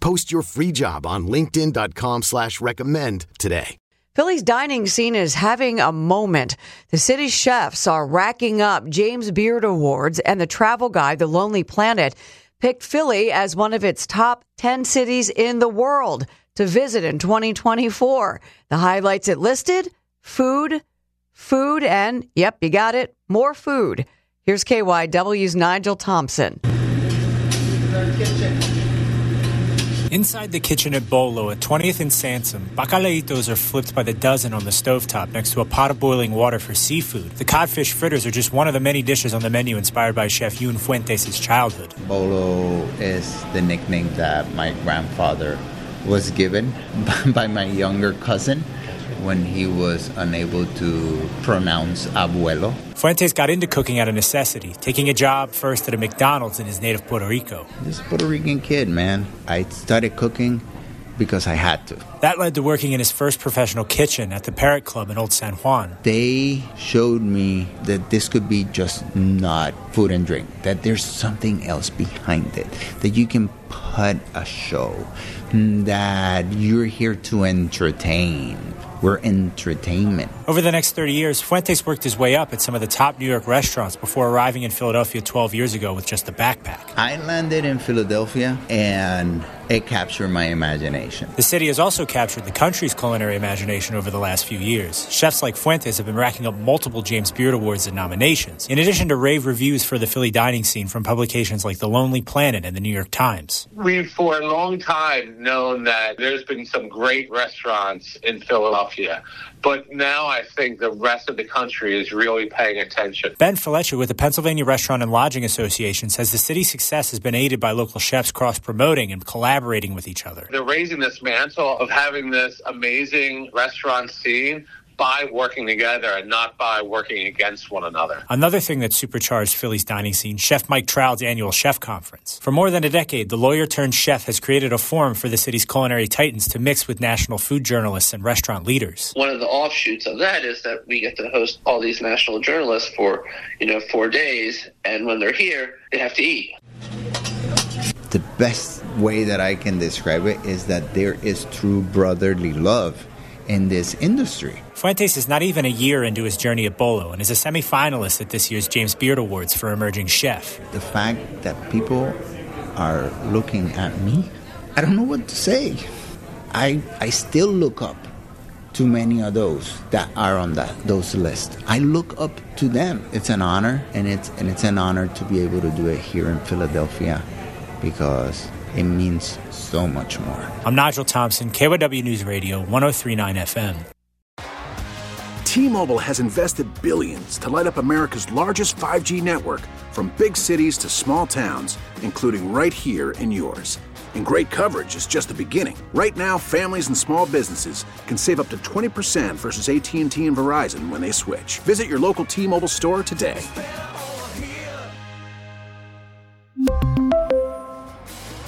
Post your free job on linkedin.com slash recommend today. Philly's dining scene is having a moment. The city's chefs are racking up James Beard Awards and the travel guide, The Lonely Planet, picked Philly as one of its top 10 cities in the world to visit in 2024. The highlights it listed food, food, and yep, you got it, more food. Here's KYW's Nigel Thompson. Inside the kitchen at Bolo at 20th and Sansom, bacalaitos are flipped by the dozen on the stovetop next to a pot of boiling water for seafood. The codfish fritters are just one of the many dishes on the menu inspired by Chef Yun Fuentes' childhood. Bolo is the nickname that my grandfather was given by my younger cousin when he was unable to pronounce abuelo. Fuentes got into cooking out of necessity, taking a job first at a McDonald's in his native Puerto Rico. This Puerto Rican kid, man. I started cooking because I had to. That led to working in his first professional kitchen at the Parrot Club in Old San Juan. They showed me that this could be just not food and drink, that there's something else behind it, that you can put a show, hmm, that you're here to entertain. We're entertainment. Over the next 30 years, Fuentes worked his way up at some of the top New York restaurants before arriving in Philadelphia 12 years ago with just a backpack. I landed in Philadelphia and it captured my imagination. The city has also captured the country's culinary imagination over the last few years. Chefs like Fuentes have been racking up multiple James Beard Awards and nominations, in addition to rave reviews for the Philly dining scene from publications like The Lonely Planet and The New York Times. We've for a long time known that there's been some great restaurants in Philadelphia. But now I think the rest of the country is really paying attention. Ben Fletcher with the Pennsylvania Restaurant and Lodging Association says the city's success has been aided by local chefs cross promoting and collaborating with each other. They're raising this mantle of having this amazing restaurant scene by working together and not by working against one another. Another thing that supercharged Philly's dining scene, Chef Mike Trout's annual chef conference. For more than a decade, the lawyer turned chef has created a forum for the city's culinary titans to mix with national food journalists and restaurant leaders. One of the offshoots of that is that we get to host all these national journalists for, you know, four days, and when they're here, they have to eat. The best way that I can describe it is that there is true brotherly love in this industry. Fuentes is not even a year into his journey at Bolo and is a semifinalist at this year's James Beard Awards for Emerging Chef. The fact that people are looking at me, I don't know what to say. I I still look up to many of those that are on that those lists. I look up to them. It's an honor and it's and it's an honor to be able to do it here in Philadelphia because it means so much more. I'm Nigel Thompson, KYW News Radio, 1039 FM. T-Mobile has invested billions to light up America's largest 5G network from big cities to small towns, including right here in yours. And great coverage is just the beginning. Right now, families and small businesses can save up to 20% versus AT&T and Verizon when they switch. Visit your local T-Mobile store today.